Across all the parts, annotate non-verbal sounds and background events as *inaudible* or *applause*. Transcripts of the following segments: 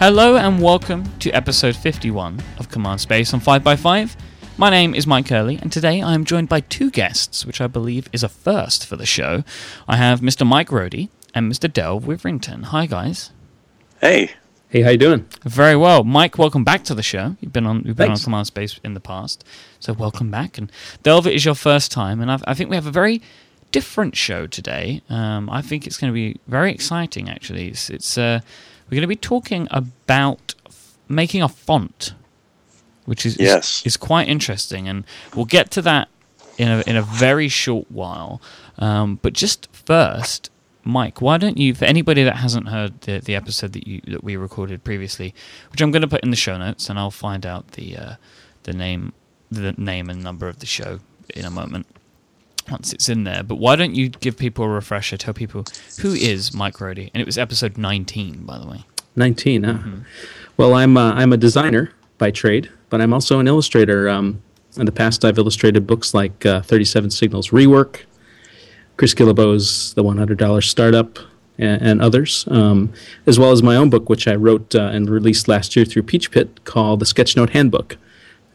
Hello and welcome to episode 51 of Command Space on 5x5. My name is Myke Hurley, and today I am joined by two guests, which I believe is a first for the show. I have Mr. Mike Rohde and Mr. Delve Withrington. Hi, guys. Hey. Hey, how you doing? Very well, Mike. Welcome back to the show. You've been on, you've been Thanks. on Command Space in the past, so welcome back. And Delve, it is your first time, and I've, I think we have a very different show today. Um, I think it's going to be very exciting. Actually, it's, it's uh, we're going to be talking about f- making a font, which is, Yes. is is quite interesting, and we'll get to that in a in a very short while. Um, but just first, Mike, why don't you, for anybody that hasn't heard the, the episode that you that we recorded previously, which I'm going to put in the show notes, and I'll find out the uh, the name the name and number of the show in a moment once it's in there. But why don't you give people a refresher? Tell people who is Mike Rohde, and it was episode 19, by the way. 19, huh? Well, I'm, uh, I'm a designer by trade, but I'm also an illustrator. Um, in the past, I've illustrated books like uh, 37 Signals Rework, Chris Guillebeau's The $100 Startup, and, and others, um, as well as my own book, which I wrote uh, and released last year through Peachpit called The Sketchnote Handbook.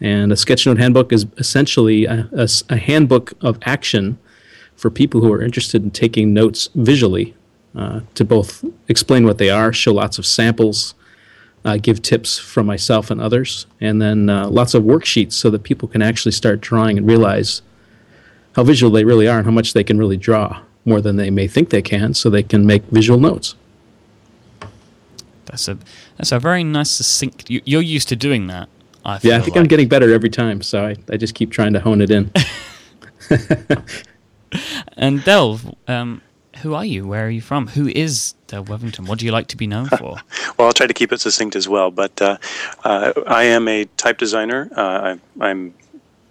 And a Sketchnote Handbook is essentially a handbook of action for people who are interested in taking notes visually uh, to both explain what they are, show lots of samples, uh, give tips from myself and others, and then uh, lots of worksheets so that people can actually start drawing and realize how visual they really are and how much they can really draw more than they may think they can, so they can make visual notes. That's a that's a very nice succinct. You, you're used to doing that. I feel Yeah, I think like. I'm getting better every time, so I, I just keep trying to hone it in. *laughs* And Delve, um, who are you? Where are you from? Who is Delve Withrington? What do you like to be known for? *laughs* Well, I'll try to keep it succinct as well. But uh, uh, I am a type designer. Uh, I, I'm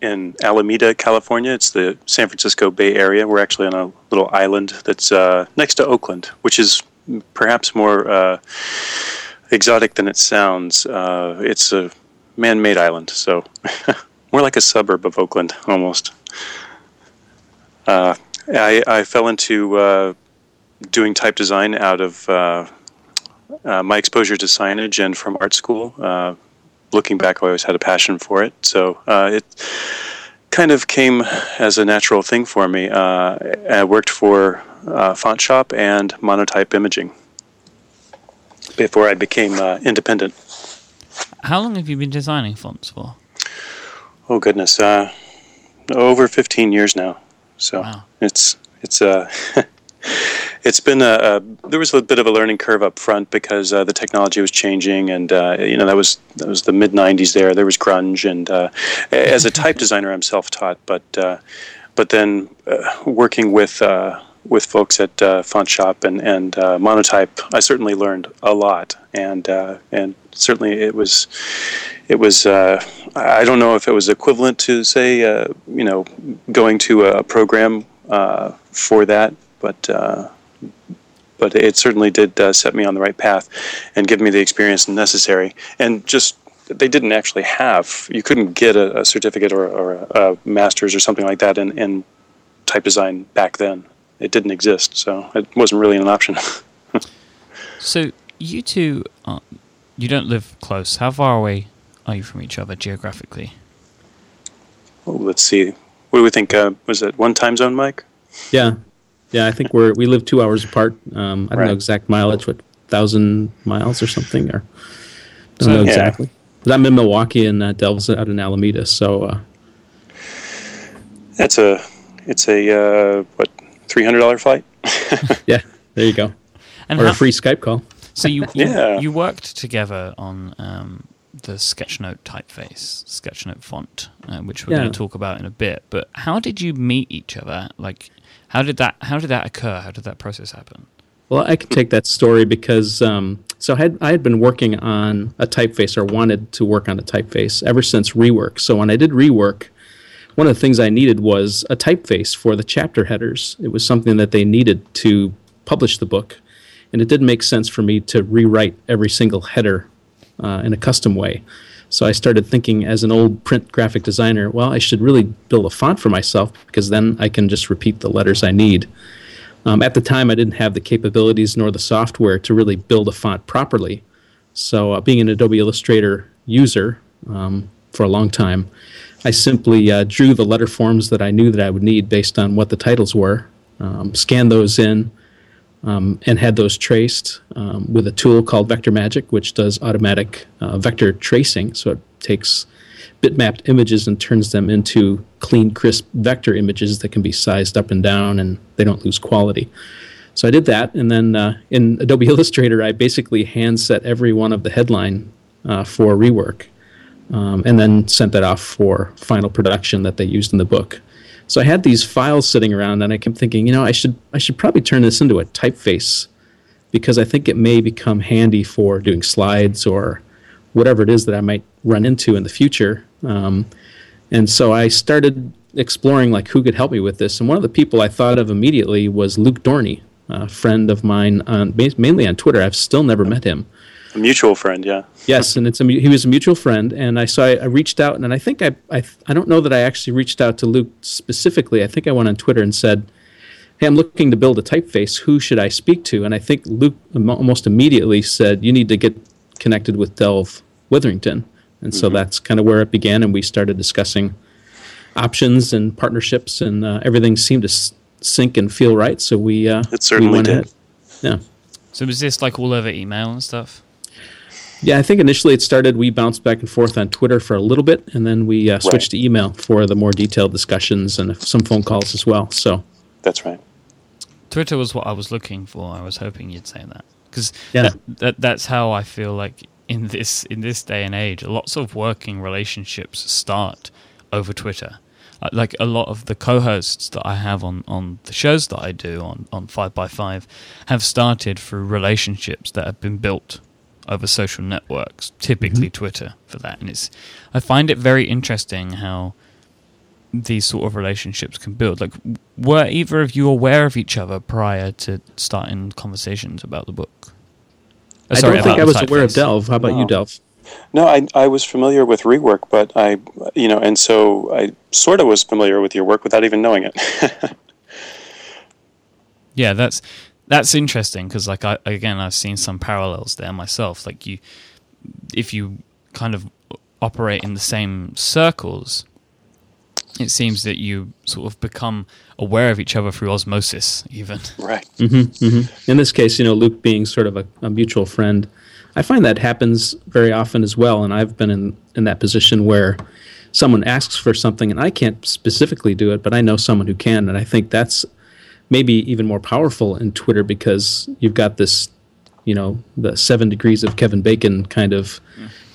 in Alameda, California. It's the San Francisco Bay Area. We're actually on a little island that's uh, next to Oakland, which is perhaps more uh, exotic than it sounds. Uh, it's a man-made island, so *laughs* more like a suburb of Oakland almost. Uh, I, I fell into uh, doing type design out of uh, uh, my exposure to signage and from art school. Uh, looking back, I always had a passion for it. So uh, it kind of came as a natural thing for me. I worked for FontShop and Monotype Imaging before I became independent. How long have you been designing fonts for? Oh goodness, uh, over 15 years now. So Wow. it's it's uh, *laughs* it's been a, a there was a bit of a learning curve up front because uh, the technology was changing and uh, you know that was that was the mid 90s there there was grunge and uh, as a type *laughs* designer I'm self-taught but uh, but then uh, working with uh, with folks at uh, FontShop and and uh, Monotype I certainly learned a lot and uh, and certainly it was it was uh, I don't know if it was equivalent to say uh, you know going to a program uh, for that, but but it certainly did set me on the right path and give me the experience necessary. And just they didn't actually have you couldn't get a, a certificate or, or a, a master's or something like that in, in type design back then. It didn't exist, so it wasn't really an option. *laughs* So you two, are, you don't live close. How far away are you from each other geographically? Well, let's see. What do we think? Uh, was it one time zone, Mike? yeah, yeah, I think we're we live two hours apart. Um, I don't Right. know exact mileage, what thousand miles or something, or don't So- know Yeah. exactly. But I'm in Milwaukee and uh, Delve's out in Alameda, so uh, That's a it's a uh, what three hundred dollar flight. *laughs* yeah, there you go. And or how- a free Skype call. So you you, Yeah. you worked together on um, the Sketchnote typeface, Sketchnote font, uh, which we're going to talk about in a bit. But how did you meet each other? Like, how did that how did that occur? How did that process happen? Well, I can take that story because um, so I had, I had been working on a typeface or wanted to work on a typeface ever since rework. So when I did rework, one of the things I needed was a typeface for the chapter headers. It was something that they needed to publish the book, and it didn't make sense for me to rewrite every single header uh, in a custom way. So I started thinking, as an old print graphic designer, well, I should really build a font for myself because then I can just repeat the letters I need. Um, at the time, I didn't have the capabilities nor the software to really build a font properly. So, uh, being an Adobe Illustrator user um, for a long time, I simply uh, drew the letter forms that I knew that I would need based on what the titles were, um, scanned those in, um, and had those traced um, with a tool called Vector Magic, which does automatic uh, vector tracing. So it takes bitmapped images and turns them into clean, crisp vector images that can be sized up and down and they don't lose quality. So I did that, and then uh, in Adobe *laughs* Illustrator, I basically hand set every one of the headline uh, for rework, um, and then sent that off for final production that they used in the book. So I had these files sitting around, and I kept thinking, you know, I should I should probably turn this into a typeface because I think it may become handy for doing slides or whatever it is that I might run into in the future. Um, and so I started exploring like who could help me with this. And one of the people I thought of immediately was Luke Dorny, a friend of mine, on, mainly on Twitter. I've still never met him. A mutual friend, yeah. yes, and it's a, he was a mutual friend, and I so I, I reached out, and I think I, I I don't know that I actually reached out to Luke specifically. I think I went on Twitter and said, "Hey, I'm looking to build a typeface. Who should I speak to?" And I think Luke almost immediately said, "You need to get connected with Delve Withrington," and so mm-hmm. that's kind of where it began, and we started discussing options and partnerships, and uh, everything seemed to s- sync and feel right. So we uh, it certainly we went did. Ahead. Yeah. So was this like all over email and stuff? Yeah, I think initially it started. We bounced back and forth on Twitter for a little bit, and then we uh, switched right. to email for the more detailed discussions and some phone calls as well. So that's right. Twitter was what I was looking for. I was hoping you'd say that because yeah. that, that that's how I feel like in this in this day and age, lots of working relationships start over Twitter. Uh, like a lot of the co-hosts that I have on, on the shows that I do on on Five by Five have started through relationships that have been built over social networks, typically mm-hmm. Twitter for that. And it's I find it very interesting how these sort of relationships can build. Like, were either of you aware of each other prior to starting conversations about the book? Oh, sorry, I don't think I was aware of Delve. How about no. you, Delve? No, I, I was familiar with rework, but I, you know, and so I sort of was familiar with your work without even knowing it. *laughs* yeah, that's that's interesting because like I again I've seen some parallels there myself. Like you, if you kind of operate in the same circles, it seems that you sort of become aware of each other through osmosis, even. Right. Mm-hmm, mm-hmm. In this case, you know, Luke being sort of a, a, mutual friend, I find that happens very often as well. And I've been in, in that position where someone asks for something and I can't specifically do it, but I know someone who can. And I think that's maybe even more powerful in Twitter because you've got this, you know, the seven degrees of Kevin Bacon kind of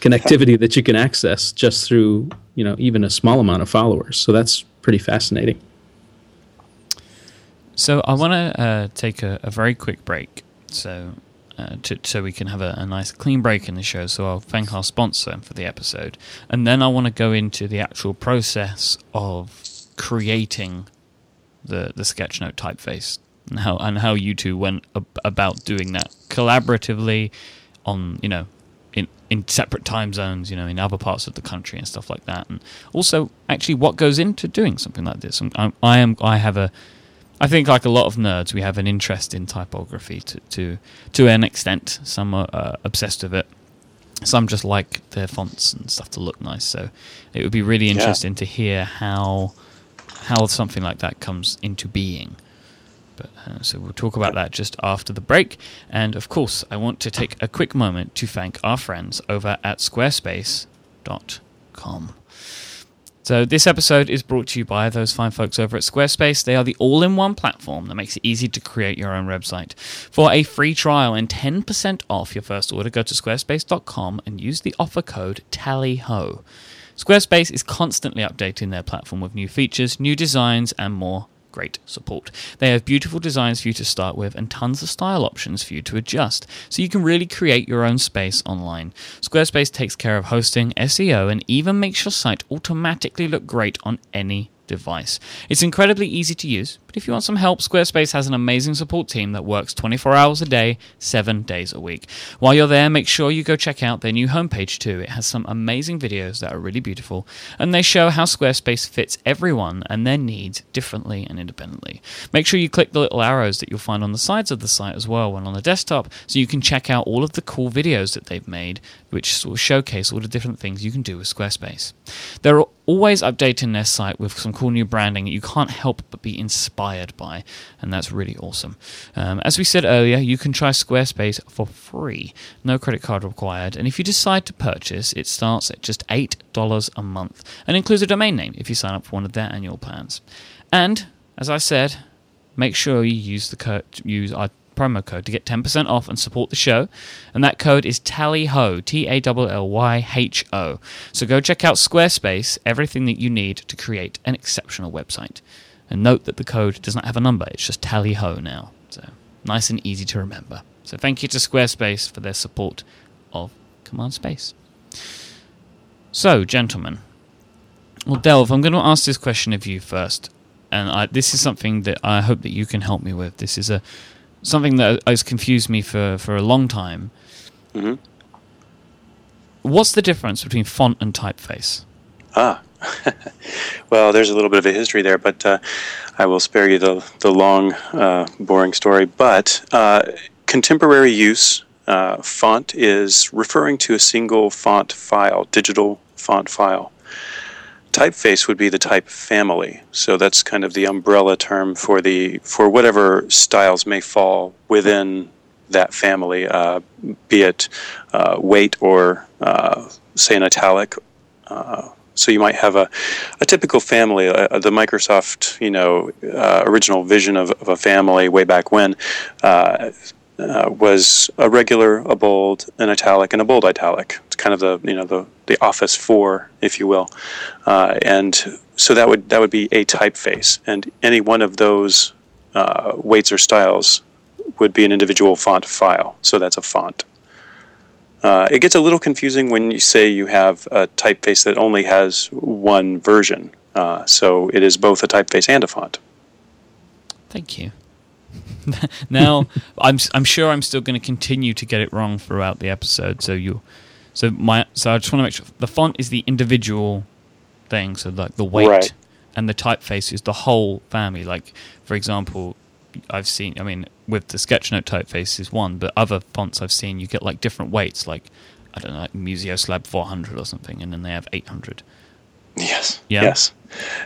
connectivity that you can access just through, you know, even a small amount of followers. So that's pretty fascinating. So I want to uh, take a, a, very quick break, so uh, to, so we can have a, a, nice clean break in the show. So I'll thank our sponsor for the episode, and then I want to go into the actual process of creating the the sketchnote typeface and how and how you two went ab- about doing that collaboratively on you know in in separate time zones you know in other parts of the country and stuff like that. And also actually what goes into doing something like this? I'm, I am I have a I think like a lot of nerds we have an interest in typography to to to an extent. Some are uh, obsessed with it. Some just like their fonts and stuff to look nice. So it would be really interesting yeah. to hear how how something like that comes into being. But, uh, so we'll talk about that just after the break. And of course, I want to take a quick moment to thank our friends over at squarespace.com. So, this episode is brought to you by those fine folks over at Squarespace. They are the all in one platform that makes it easy to create your own website. For a free trial and 10% off your first order, go to squarespace.com and use the offer code TALLYHO. Squarespace is constantly updating their platform with new features, new designs, and more great support. They have beautiful designs for you to start with and tons of style options for you to adjust, so you can really create your own space online. Squarespace takes care of hosting, SEO, and even makes your site automatically look great on any device. It's incredibly easy to use, but if you want some help, Squarespace has an amazing support team that works 24 hours a day, 7 days a week. While you're there, make sure you go check out their new homepage too. It has some amazing videos that are really beautiful, and they show how Squarespace fits everyone and their needs differently and independently. Make sure you click the little arrows that you'll find on the sides of the site as well when on the desktop so you can check out all of the cool videos that they've made which of showcase all the different things you can do with Squarespace. They're always updating their site with some cool new branding you can't help but be inspired by, and that's really awesome. Um, as we said earlier, you can try Squarespace for free, no credit card required, and if you decide to purchase, it starts at just $8 a month and includes a domain name if you sign up for one of their annual plans. And, as I said, make sure you use the use our promo code to get 10% off and support the show. And that code is TALLYHO, T A L L Y H O. So go check out Squarespace, everything that you need to create an exceptional website. And note that the code does not have a number, it's just TALLYHO now. So nice and easy to remember. So thank you to Squarespace for their support of Command Space. So, gentlemen, well, Delve, I'm going to ask this question of you first, and I, this is something that I hope that you can help me with. This is a something that has confused me for, for a long time. Mm-hmm. What's the difference between font and typeface? Ah, *laughs* well, there's a little bit of a history there, but uh, I will spare you the, the long, uh, boring story. But uh, contemporary use, uh, font is referring to a single font file, digital font file typeface would be the type family. So that's kind of the umbrella term for the for whatever styles may fall within that family, uh, be it uh, weight or uh, say an italic. Uh, so you might have a, a typical family, uh, the Microsoft, you know, uh, original vision of, of, a family way back when was a regular, a bold, an italic, and a bold italic. Kind of the you know the the Office four, if you will, uh, and so that would that would be a typeface, and any one of those uh, weights or styles would be an individual font file. So that's a font. Uh, it gets a little confusing when you say you have a typeface that only has one version. Uh, so it is both a typeface and a font. Thank you. *laughs* now I'm I'm sure I'm still going to continue to get it wrong throughout the episode. So you, so my so I just want to make sure the font is the individual thing. So like the weight right. and the typeface is the whole family. Like for example, I've seen. I mean, with the Sketchnote typeface is one, but other fonts I've seen you get like different weights. Like I don't know, like Museo Slab 400 or something, and then they have 800. Yes. Yeah. Yes.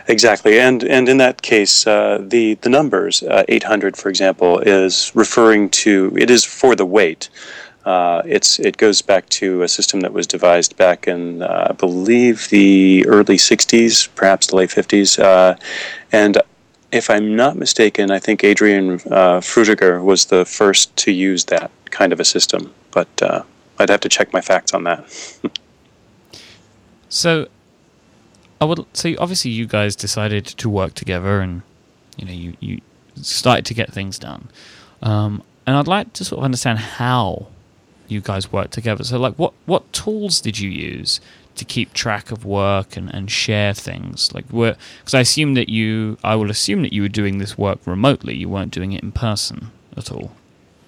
Exactly, and and in that case, uh, the the numbers uh, 800, for example, is referring to it is for the weight. Uh, it's it goes back to a system that was devised back in uh, I believe the early 60s, perhaps the late 50s, uh, and if I'm not mistaken, I think Adrian uh, Frutiger was the first to use that kind of a system, but I'd have to check my facts on that. so I would so obviously you guys decided to work together and you know you you started to get things done. Um, and I'd like to sort of understand how you guys work together. So like what what tools did you use to keep track of work and, and share things? Like because I assume that you I will assume that you were doing this work remotely. You weren't doing it in person at all.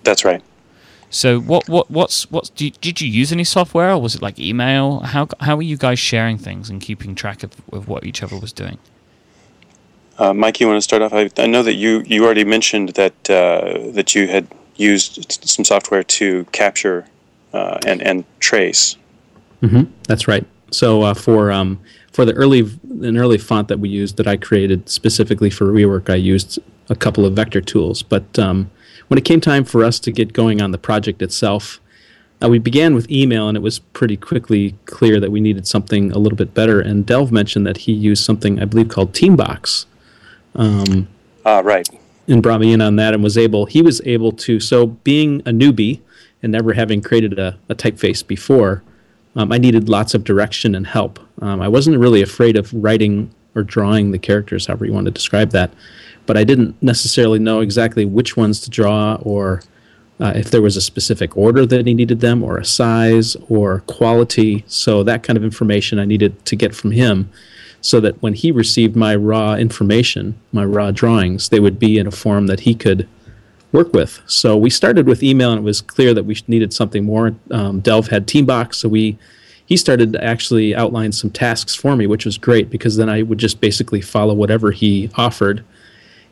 That's right. So what what what's what's did you, did you use any software or was it like email? How how were you guys sharing things and keeping track of, of what each other was doing? Uh, Mike, you want to start off? I, I know that you, you already mentioned that uh, that you had used some software to capture uh, and and trace. Mm-hmm. That's right. So uh, for um, for the early an early font that we used that I created specifically for rework, I used a couple of vector tools, but um, when it came time for us to get going on the project itself, uh, we began with email, and it was pretty quickly clear that we needed something a little bit better. And Delve mentioned that he used something I believe called Teambox. Um, ah, right. And brought me in on that, and was able. He was able to. So, being a newbie and never having created a, a typeface before, um, I needed lots of direction and help. Um, I wasn't really afraid of writing or drawing the characters, however you want to describe that but I didn't necessarily know exactly which ones to draw or uh, if there was a specific order that he needed them or a size or quality. So that kind of information I needed to get from him. So that when he received my raw information, my raw drawings, they would be in a form that he could work with. So we started with email, and it was clear that we needed something more. Um, Delve had Teambox, so we he started to actually outline some tasks for me, which was great because then I would just basically follow whatever he offered.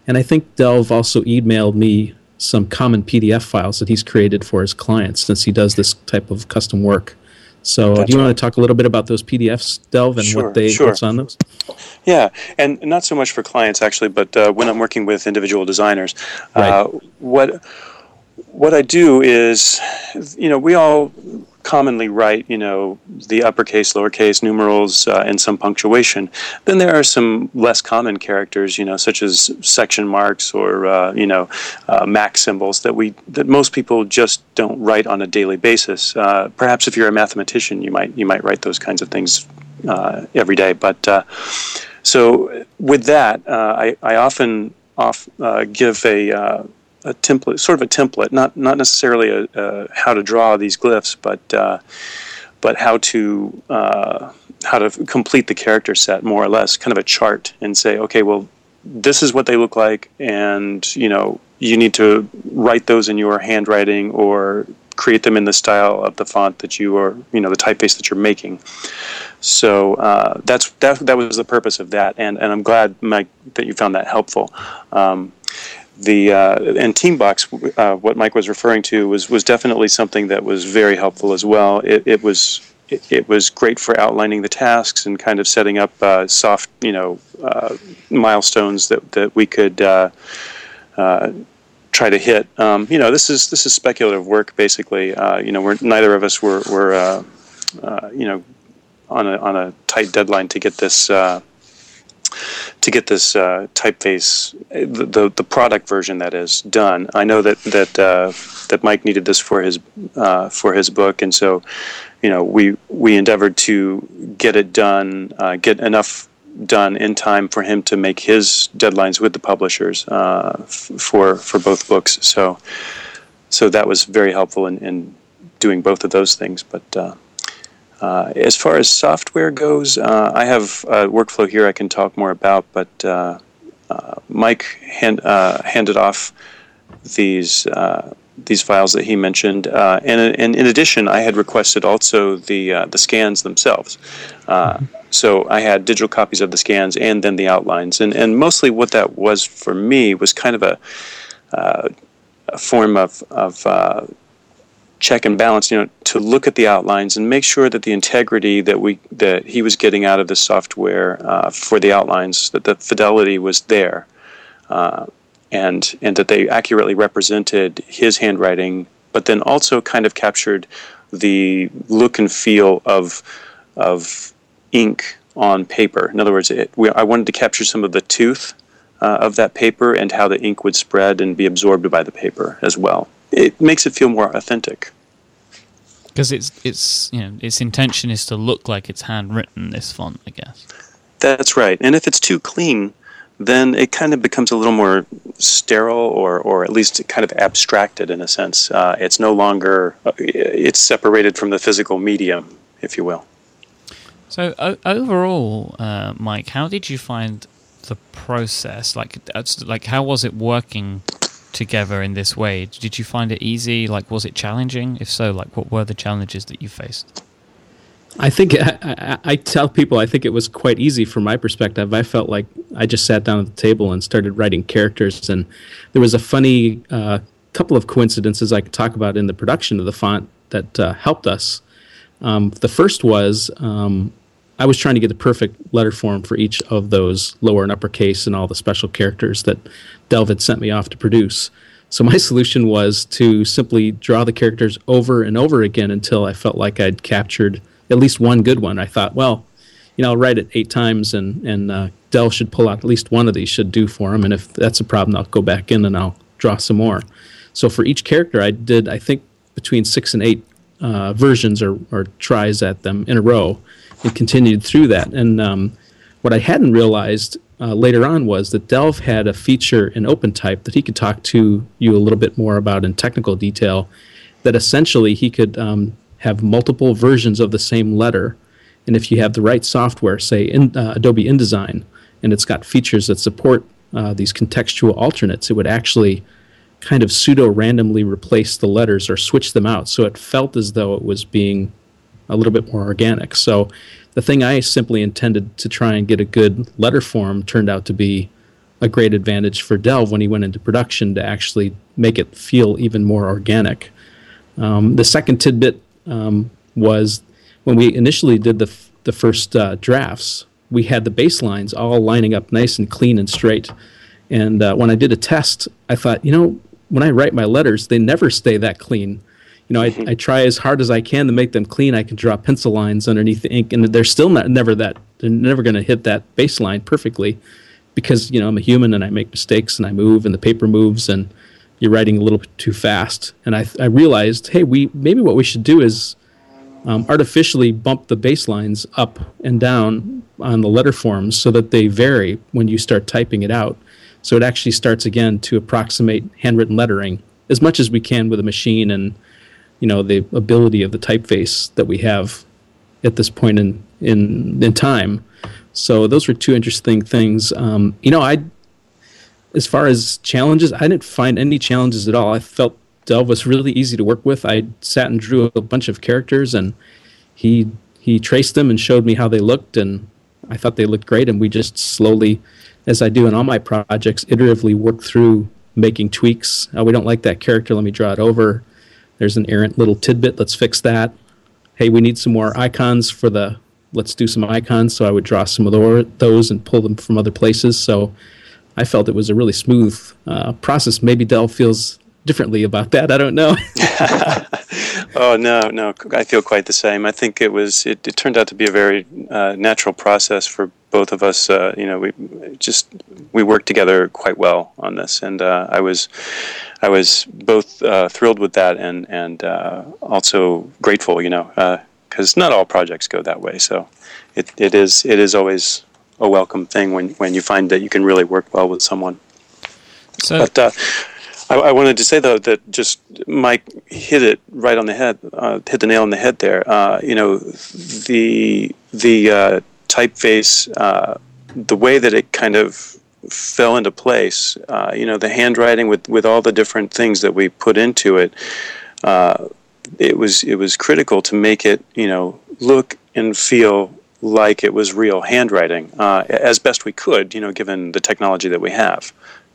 And I think Delve also emailed me some common PDF files that he's created for his clients since he does this type of custom work. So, That's do you right. want to talk a little bit about those PDFs, Delve, and sure, what they sure. what's on those? Yeah, and not so much for clients actually, but uh, when I'm working with individual designers, right. uh, what what I do is, you know, we all commonly write, you know, the uppercase, lowercase, numerals, uh, and some punctuation. Then there are some less common characters, you know, such as section marks or uh, you know, uh, Mac symbols that we that most people just don't write on a daily basis. Uh, perhaps if you're a mathematician, you might you might write those kinds of things uh, every day. But uh, so with that, I I often off give a a template, sort of a template, not not necessarily a, a how to draw these glyphs, but uh, but how to uh, how to complete the character set more or less, kind of a chart, and say, okay, well, this is what they look like, and you know, you need to write those in your handwriting or create them in the style of the font that you are, you know, the typeface that you're making. So uh, that's that. That was the purpose of that, and and I'm glad, Mike, that you found that helpful. Um, the uh, and Teambox, uh, what Mike was referring to, was was definitely something that was very helpful as well. It, it was it, it, was great for outlining the tasks and kind of setting up uh, soft, you know, uh, milestones that that we could uh, uh, try to hit. Um, you know, this is this is speculative work basically. you know, we're neither of us were were you know on a on a tight deadline to get this to get this uh, typeface, the, the, the product version that is done. I know that that uh, that Mike needed this for his uh, for his book, and so you know we we endeavored to get it done, uh, get enough done in time for him to make his deadlines with the publishers uh, f- for for both books. So so that was very helpful in, in doing both of those things, but. Uh, as far as software goes, uh, I have a workflow here I can talk more about, but uh, uh Mike hand, uh, handed off these uh, these files that he mentioned, and, and, in addition, I had requested also the the scans themselves. So I had digital copies of the scans and then the outlines, and and mostly what that was for me was kind of a a form of of check and balance, you know, to look at the outlines and make sure that the integrity that we that he was getting out of the software uh, for the outlines, that the fidelity was there, uh, and and that they accurately represented his handwriting, but then also kind of captured the look and feel of of ink on paper. In other words, it, we, I wanted to capture some of the tooth uh, of that paper and how the ink would spread and be absorbed by the paper as well it makes it feel more authentic. Because its its you know its intention is to look like it's handwritten. This font, I guess. That's right. And if it's too clean, then it kind of becomes a little more sterile, or or at least kind of abstracted in a sense. Uh, it's no longer uh, it's separated from the physical medium, if you will. So o- overall, uh, Mike, how did you find the process? Like, like how was it working together in this way. Did you find it easy? Like, was it challenging? If so, like, what were the challenges that you faced? I think *laughs* I, I, tell people I think it was quite easy from my perspective. I felt like I just sat down at the table and started writing characters, and there was a funny uh, couple of coincidences I could talk about in the production of the font that uh, helped us. Um, the first was um, I was trying to get the perfect letter form for each of those lower and uppercase and all the special characters that Delve had sent me off to produce. So my *laughs* solution was to simply draw the characters over and over again until I felt like I'd captured at least one good one. I thought, well, you know, I'll write it eight times, and and uh, Delve should pull out at least one of these should do for him. And if that's a problem, I'll go back in and I'll draw some more. So for each character, I did I think between six and eight uh, versions or, or tries at them in a row and continued through that. And um, what I hadn't realized uh, later on was that Delve had a feature in OpenType that he could talk to you a little bit more about in technical detail. That essentially he could um, have multiple versions of the same letter And if you have the right software, say in, uh, Adobe InDesign, and it's got features that support uh, these contextual alternates, it would actually kind of pseudo randomly replace the letters or switch them out. So it felt as though it was being a little bit more organic. So the thing I simply intended to try and get a good letter form turned out to be a great advantage for Delve when he went into production to actually make it feel even more organic. Um, the second tidbit um, was when we initially did the, f- the first uh, drafts, we had the baselines all lining up nice and clean and straight. And uh, when I did a test, I thought, you know, when I write my letters, they never stay that clean. You know, I, I try as hard as I can to make them clean. I can draw pencil lines underneath the ink, and they're still not never that. They're never going to hit that baseline perfectly, because you know I'm a human and I make mistakes and I move and the paper moves and you're writing a little too fast. And I, I realized, hey, we maybe what we should do is um, artificially bump the baselines up and down on the letter forms so that they vary when you start typing it out. So it actually starts again to approximate handwritten lettering as much as we can with a machine and you know the ability of the typeface that we have at this point in in, in time. So those were two interesting things. Um, you know, I as far as challenges, I didn't find any challenges at all. I felt Delve was really easy to work with. I sat and drew a bunch of characters, and he he traced them and showed me how they looked, and I thought they looked great. And we just slowly, as I do in all my projects, iteratively work through making tweaks. Oh, we don't like that character. Let me draw it over. There's an errant little tidbit. Let's fix that. Hey, we need some more icons for the. Let's do some icons. So I would draw some of those and pull them from other places. So I felt it was a really smooth uh, process. Maybe Delve feels differently about that. I don't know. *laughs* *laughs* oh no, no, I feel quite the same. I think it was. It, it turned out to be a very uh, natural process for both of us. Uh, you know, we just we worked together quite well on this, and uh, I was, I was both uh, thrilled with that and and uh, also grateful. You know, because not all projects go that way. So, it, it is it is always a welcome thing when, when you find that you can really work well with someone. So, but uh, I, I, wanted to say though that just Mike hit it right on the head, uh, hit the nail on the head there. Uh, you know, the the uh, typeface, uh, the way that it kind of fell into place. Uh, you know, the handwriting with with all the different things that we put into it. it was it was critical to make it you know look and feel like it was real handwriting uh, as best we could, you know, given the technology that we have.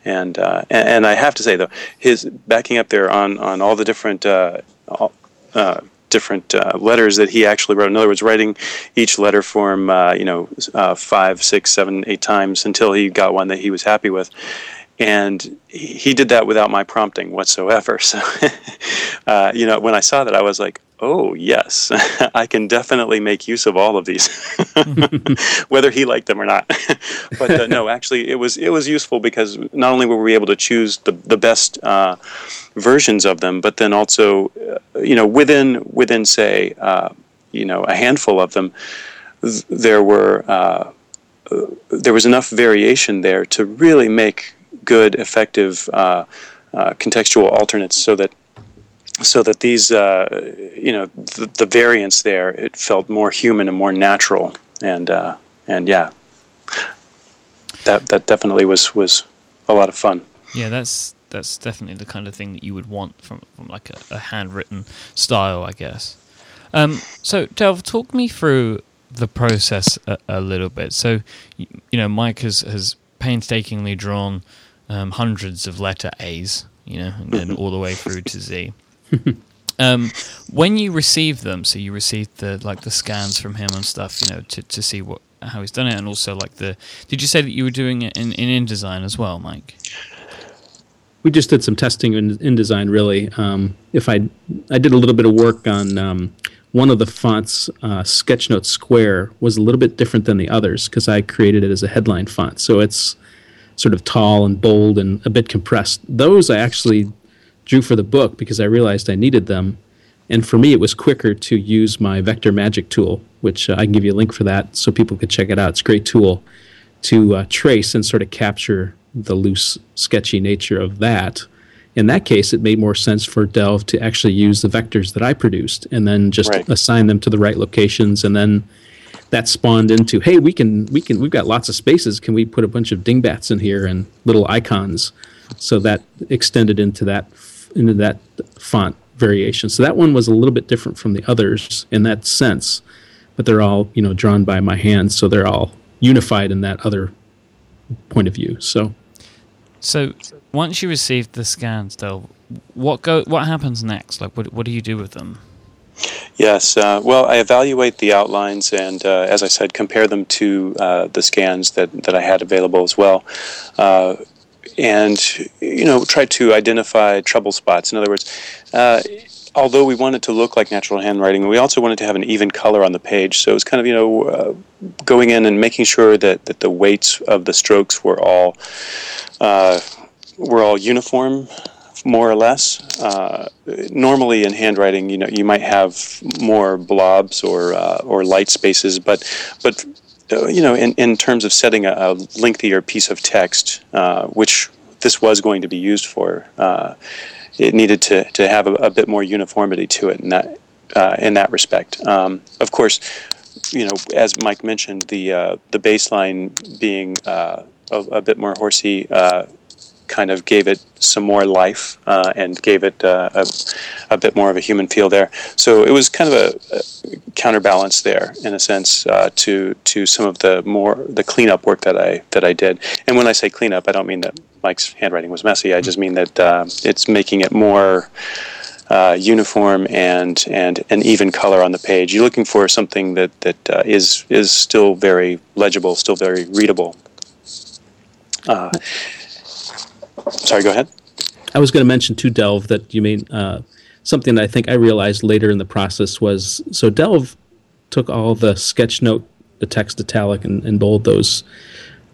And, uh, and I have to say though, his backing up there on on all the different uh, all, uh, different uh, letters that he actually wrote. In other words, writing each letter form, uh, you know, five, six, seven, eight times until he got one that he was happy with and he did that without my prompting whatsoever. *laughs* So, uh, you know, when I saw that, I was like, "Oh yes, *laughs* I can definitely make use of all of these, *laughs* whether he liked them or not." but uh, no, actually, it was it was useful because not only were we able to choose the the best uh, versions of them, but then also, uh, you know, within within say, uh, you know, a handful of them, th- there were. Uh, there was enough variation there to really make good, effective uh, uh, contextual alternates, so that so that these uh, you know the, the, variance there it felt more human and more natural, and uh, and yeah, that that definitely was was a lot of fun. Yeah, that's that's definitely the kind of thing that you would want from from like a, a handwritten style, I guess. Um, so, Delve, talk me through the process a, a, little bit. So, you, you know, Mike has has painstakingly drawn um, hundreds of letter A's, you know, and then all the way through to Z. *laughs* Um, when you receive them, so you received the like the scans from him and stuff, you know, to, to see what how he's done it, and also like the. Did you say that you were doing it in in InDesign as well, Mike? We just did some testing in InDesign. Really, um, if I I did a little bit of work on um, one of the fonts, uh, Sketchnote Square, was a little bit different than the others because I created it as a headline font. So it's sort of tall and bold and a bit compressed. Those I actually drew for the book because I realized I needed them. And for me, it was quicker to use my Vector Magic tool, which uh, I can give you a link for that so people could check it out. It's a great tool to uh, trace and sort of capture the loose, sketchy nature of that. In that case, it made more sense for Delve to actually use the vectors that I produced and then just right. assign them to the right locations and then that spawned into hey we can we can we've got lots of spaces. Can we put a bunch of dingbats in here and little icons? So that extended into that into that font variation. So that one was a little bit different from the others in that sense but they're all you know drawn by my hand so they're all unified in that other point of view. So so once you receive the scans though what go what happens next? Like what, what do you do with them Yes. Uh, well, I evaluate the outlines and, uh, as I said, compare them to uh, the scans that, that I had available as well. Uh, and, you know, try to identify trouble spots. In other words, uh, although we wanted to look like natural handwriting, we also wanted to have an even color on the page. So it was kind of, you know, uh, going in and making sure that, that the weights of the strokes were all were all uniform more or less. Uh, normally in handwriting, you know, you might have more blobs or uh, or light spaces, but but uh, you know, in, in terms of setting a, a lengthier piece of text, uh, which this was going to be used for, uh, it needed to, to have a, a, bit more uniformity to it in that uh, in that respect. Um, of course, you know, as Mike mentioned, the the baseline being a, a, bit more horsey kind of gave it some more life uh, and gave it uh, a, a, bit more of a human feel there. So it was kind of a, a counterbalance there, in a sense, uh, to to some of the more the cleanup work that I that I did. And when I say cleanup, I don't mean that Mike's handwriting was messy. I just mean that uh, it's making it more. Uh, uniform and and an even color on the page. You're looking for something that that uh, is is still very legible, still very readable. Uh, Sorry, go ahead. I was going to mention to Delve that you mean uh, something that I think I realized later in the process was so Delve took all the sketch note, the text italic and, and bold those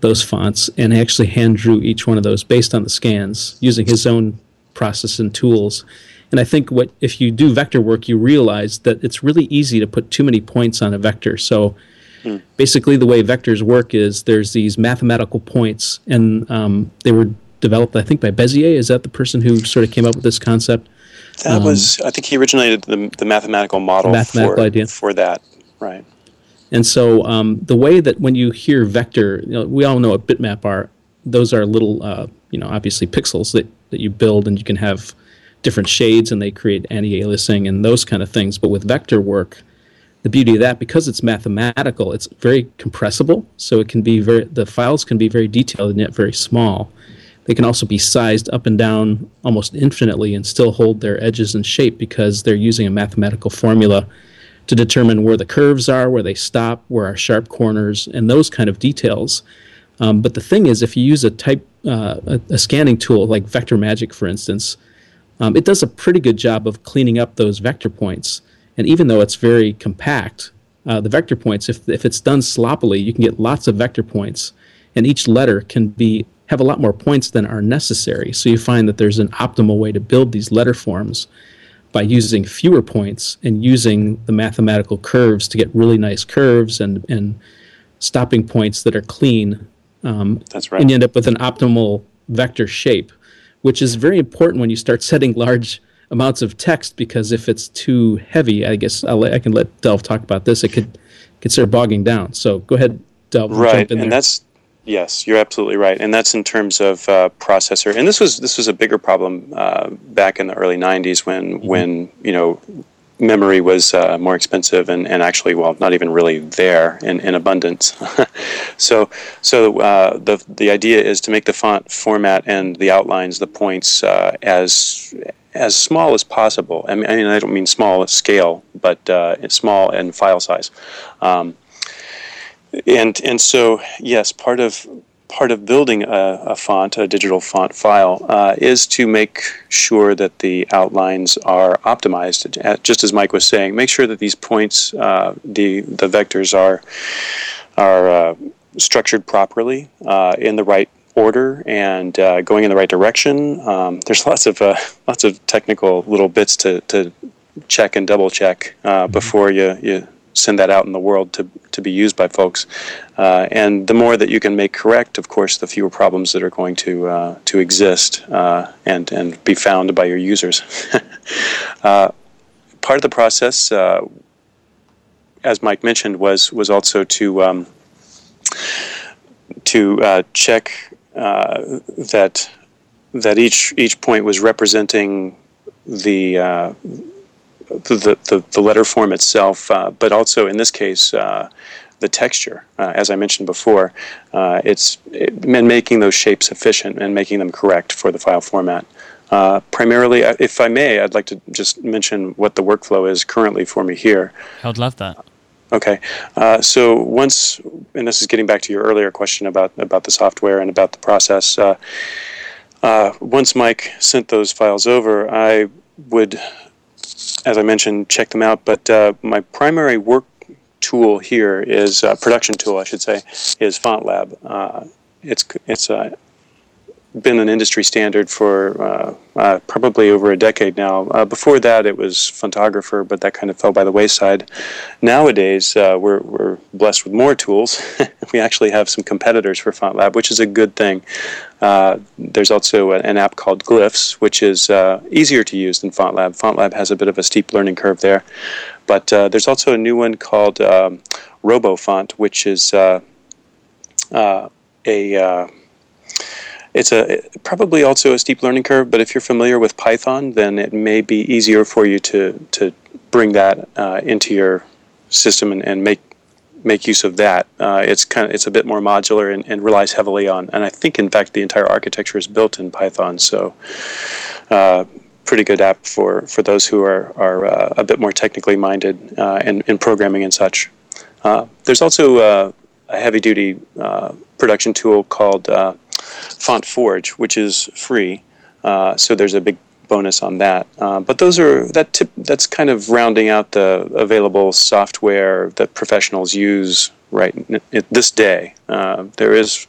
those fonts and actually hand drew each one of those based on the scans using his own process and tools. And I think what if you do vector work, you realize that it's really easy to put too many points on a vector. So hmm. basically, the way vectors work is there's these mathematical points, and um, they were developed, I think, by Bezier. Is that the person who sort of came up with this concept? That um, was, I think, he originated the, the mathematical model mathematical for, idea. for that, right? And so um, the way that when you hear vector, you know, we all know what bitmap are. Those are little, uh, you know, obviously pixels that, that you build, and you can have different shades, and they create anti-aliasing and those kind of things. But with vector work, the beauty of that because it's mathematical it's very compressible so it can be very the files can be very detailed and yet very small they can also be sized up and down almost infinitely and still hold their edges and shape because they're using a mathematical formula to determine where the curves are, where they stop, where are sharp corners, and those kind of details. Um, but the thing is, if you use a type uh, a, a, scanning tool like Vector Magic, for instance, um, it does a pretty good job of cleaning up those vector points. And even though it's very compact, uh, the vector points, if, if it's done sloppily, you can get lots of vector points, and each letter can be have a lot more points than are necessary. So you find that there's an optimal way to build these letter forms by using fewer points and using the mathematical curves to get really nice curves and, and stopping points that are clean. Um, That's right. And you end up with an optimal vector shape, which is very important when you start setting large amounts of text because if it's too heavy, I guess I'll, i can let Delve talk about this. It could, could start bogging down. So go ahead, Delve. Right, and that's Yes, you're absolutely right, and that's in terms of uh, processor. And this was this was a bigger problem uh, back in the early '90s when mm-hmm. when you know memory was uh, more expensive and, and actually well not even really there in, in abundance. *laughs* so so uh, the the idea is to make the font format and the outlines, the points uh, as as small as possible. I mean, I, mean, I don't mean small scale, but uh, small in file size. Um, and and so yes, part of part of building a, a font, a digital font file, uh, is to make sure that the outlines are optimized. Uh, just as Mike was saying, make sure that these points, uh, the the vectors are are uh, structured properly uh, in the right order and uh, going in the right direction. Um, there's lots of lots of technical little bits to, to check and double check mm-hmm. before you you send that out in the world to, to be used by folks. Uh, and the more that you can make correct, of course, the fewer problems that are going to uh, to exist uh, and and be found by your users. *laughs* Uh, part of the process, uh, as Mike mentioned, was was also to um, to uh, check that that each each point was representing the the, the, the letter form itself, uh, but also in this case uh, the texture. Uh, as I mentioned before, uh, it's it, making those shapes efficient and making them correct for the file format. Uh, primarily, if I may, I'd like to just mention what the workflow is currently for me here. I'd love that. Okay, uh, so once, and this is getting back to your earlier question about about the software and about the process. Uh, uh, once Mike sent those files over, I would, as I mentioned, check them out. But uh, my primary work tool here is uh, production tool, I should say, is FontLab. Uh, it's it's a been an industry standard for uh, uh, probably over a decade now. Uh, before that, it was Fontographer, but that kind of fell by the wayside. Nowadays, uh, we're, we're blessed with more tools. *laughs* we actually have some competitors for FontLab, which is a good thing. Uh, there's also an app called Glyphs, which is uh, easier to use than FontLab. FontLab has a bit of a steep learning curve there. But there's also a new one called um, RoboFont, which is a it's a probably also a steep learning curve, but if you're familiar with Python, then it may be easier for you to to bring that uh, into your system and, and make make use of that. Uh, it's kind of it's a bit more modular and, and, relies heavily on, and I think in fact the entire architecture is built in Python. So, uh, pretty good app for for those who are are uh, a bit more technically minded uh, in, in programming and such. Uh, there's also uh, a heavy duty production tool called Font Forge, which is free. Uh, so there's a big bonus on that. Uh, but those are that tip, that's kind of rounding out the available software that professionals use right this day. Uh, there is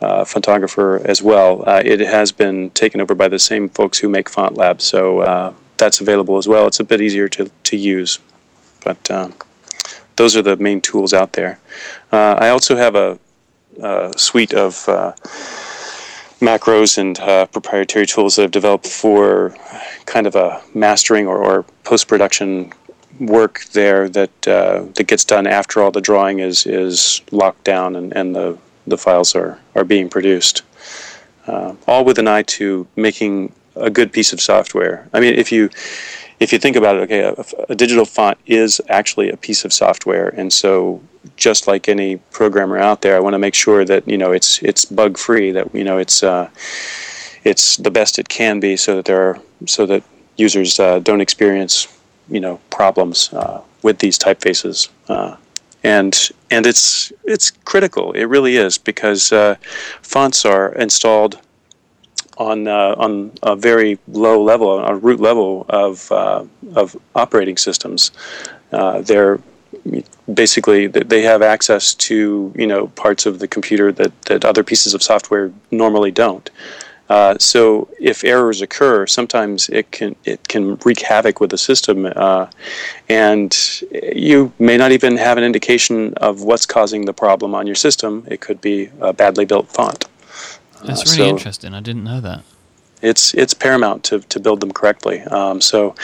uh, Fontographer as well. Uh, it has been taken over by the same folks who make FontLab, so uh, that's available as well. It's a bit easier to, to use, but um, those are the main tools out there. I also have a suite of macros and uh, proprietary tools that I've developed for kind of a mastering or, or post production work there that uh, that gets done after all the drawing is is locked down and, and the the files are are being produced. Uh, all with an eye to making a good piece of software. I mean, if you if you think about it, okay, a, a, digital font is actually a piece of software, and so just like any programmer out there, I want to make sure that you know it's it's bug free, that you know it's uh, it's the best it can be, so that there are so that users uh, don't experience you know problems uh, with these typefaces. Uh, and and it's it's critical. It really is because uh, fonts are installed on uh, on a very low level, on a root level of uh, of operating systems. Uh, they're basically they have access to you know parts of the computer that, that other pieces of software normally don't. Uh, so if errors occur, sometimes it can it can wreak havoc with the system, uh, and you may not even have an indication of what's causing the problem on your system. It could be a badly built font. That's uh, really so interesting. I didn't know that. It's it's paramount to, to build them correctly. Um, so,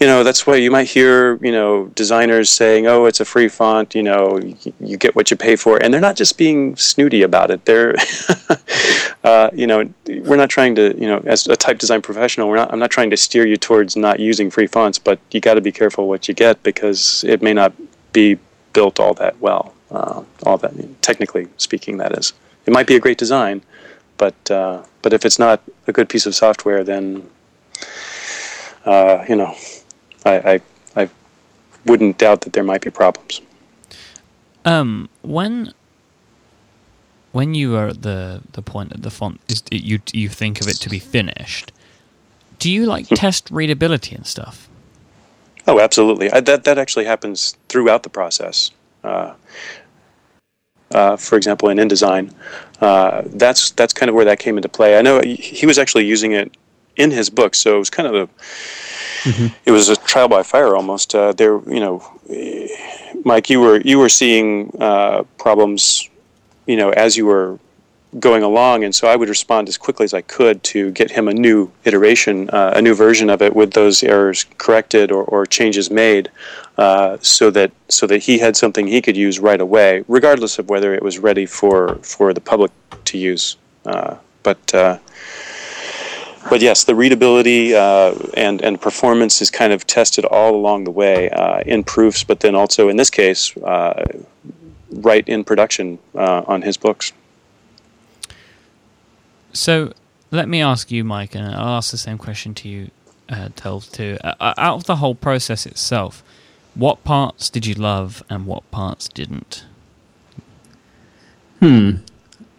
you know, that's why you might hear you know designers saying, "Oh, it's a free font. You know, you, you get what you pay for," and they're not just being snooty about it. They're, *laughs* uh, you know, we're not trying to, you know, as a type design professional, we're not. I'm not trying to steer you towards not using free fonts, but you got to be careful what you get because it may not be built all that well. Uh, all that technically speaking, that is. It might be a great design, but uh, but if it's not a good piece of software, then uh, you know, I, I, I wouldn't doubt that there might be problems. Um, when when you are at the the point that the font is you you think of it to be finished, do you like hmm. test readability and stuff? Oh, absolutely. I, that that actually happens throughout the process. Uh, uh, for example, in InDesign, uh, that's that's kind of where that came into play. I know he was actually using it in his book, so it was kind of a mm-hmm. it was a trial by fire almost. Uh, there, you know, Mike, you were you were seeing uh, problems, you know, as you were going along, and so I would respond as quickly as I could to get him a new iteration, uh, a new version of it with those errors corrected or, or changes made, uh, so that so that he had something he could use right away, regardless of whether it was ready for for the public to use. Uh, but uh, but yes, the readability uh, and and performance is kind of tested all along the way uh, in proofs, but then also in this case, right in production on his books. So let me ask you, Mike, and I'll ask the same question to you, uh, Delve, too. Uh, uh, out of the whole process itself, what parts did you love and what parts didn't? Hmm.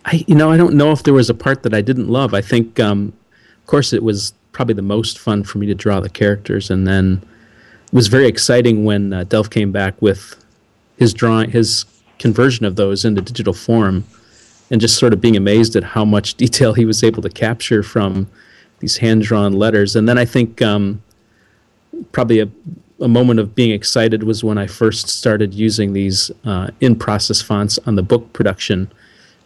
I, you know, I don't know if there was a part that I didn't love. I think, um, of course, it was probably the most fun for me to draw the characters, and then it was very exciting when uh, Delve came back with his drawing, his conversion of those into digital form and just sort of being amazed at how much *laughs* detail he was able to capture from these hand drawn letters. And then I think um, probably a, a, moment of being excited was when I first started using these uh, in process fonts on the book production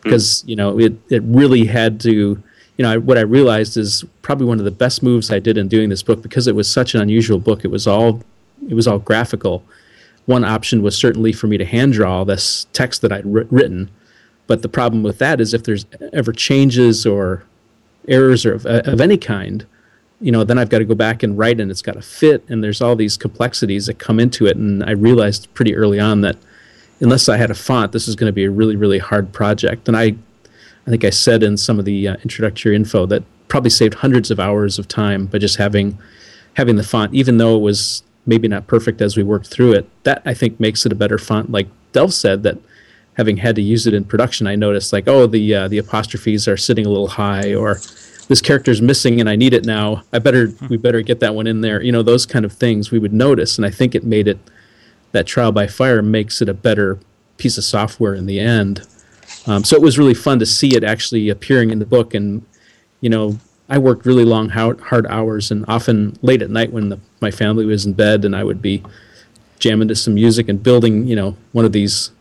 because hmm. you know it it really had to you know I, what I realized is probably one of the best moves I did in doing this book because it was such an unusual book. It was all it was all graphical. One option was certainly for me to hand draw this text that I'd written but the problem with that is if there's ever changes or errors or of, of any kind, you know, then I've got to go back and write and it's got to fit. And there's all these complexities that come into it. And I realized pretty early on that unless I had a font, this is going to be a really, really hard project. And I, I think I said in some of the uh, introductory info that probably saved hundreds of hours of time by just having, having the font, even though it was maybe not perfect as we worked through it. That I think makes it a better font. Like Delve said, that having had to use it in production, I noticed like, oh, the uh, the apostrophes are sitting a little high, or this character's missing and I need it now. I better hmm. we better get that one in there. You know, those kind of things we would notice, and I think it made it that trial by fire makes it a better piece of software in the end. Um, so it was really fun to see it actually appearing in the book, and you know, I worked really long, hard hours, and often late at night when the, my family was in bed, and I would be jamming to some music and building, you know, one of these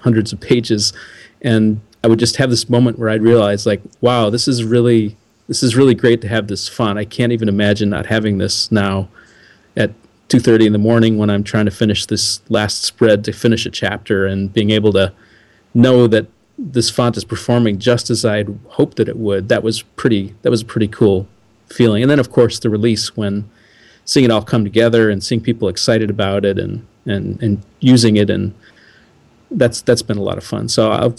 hundreds of pages, and I would just have this moment where I'd realize, like, wow, this is really this is really great to have this fun. I can't even imagine not having this now at 2:30 in the morning when I'm trying to finish this last spread to finish a chapter and being able to know that this font is performing just as I'd hoped that it would. That was pretty that was a pretty cool feeling. And then of course the release when seeing it all come together and seeing people excited about it and and and using it and that's that's been a lot of fun. So I'll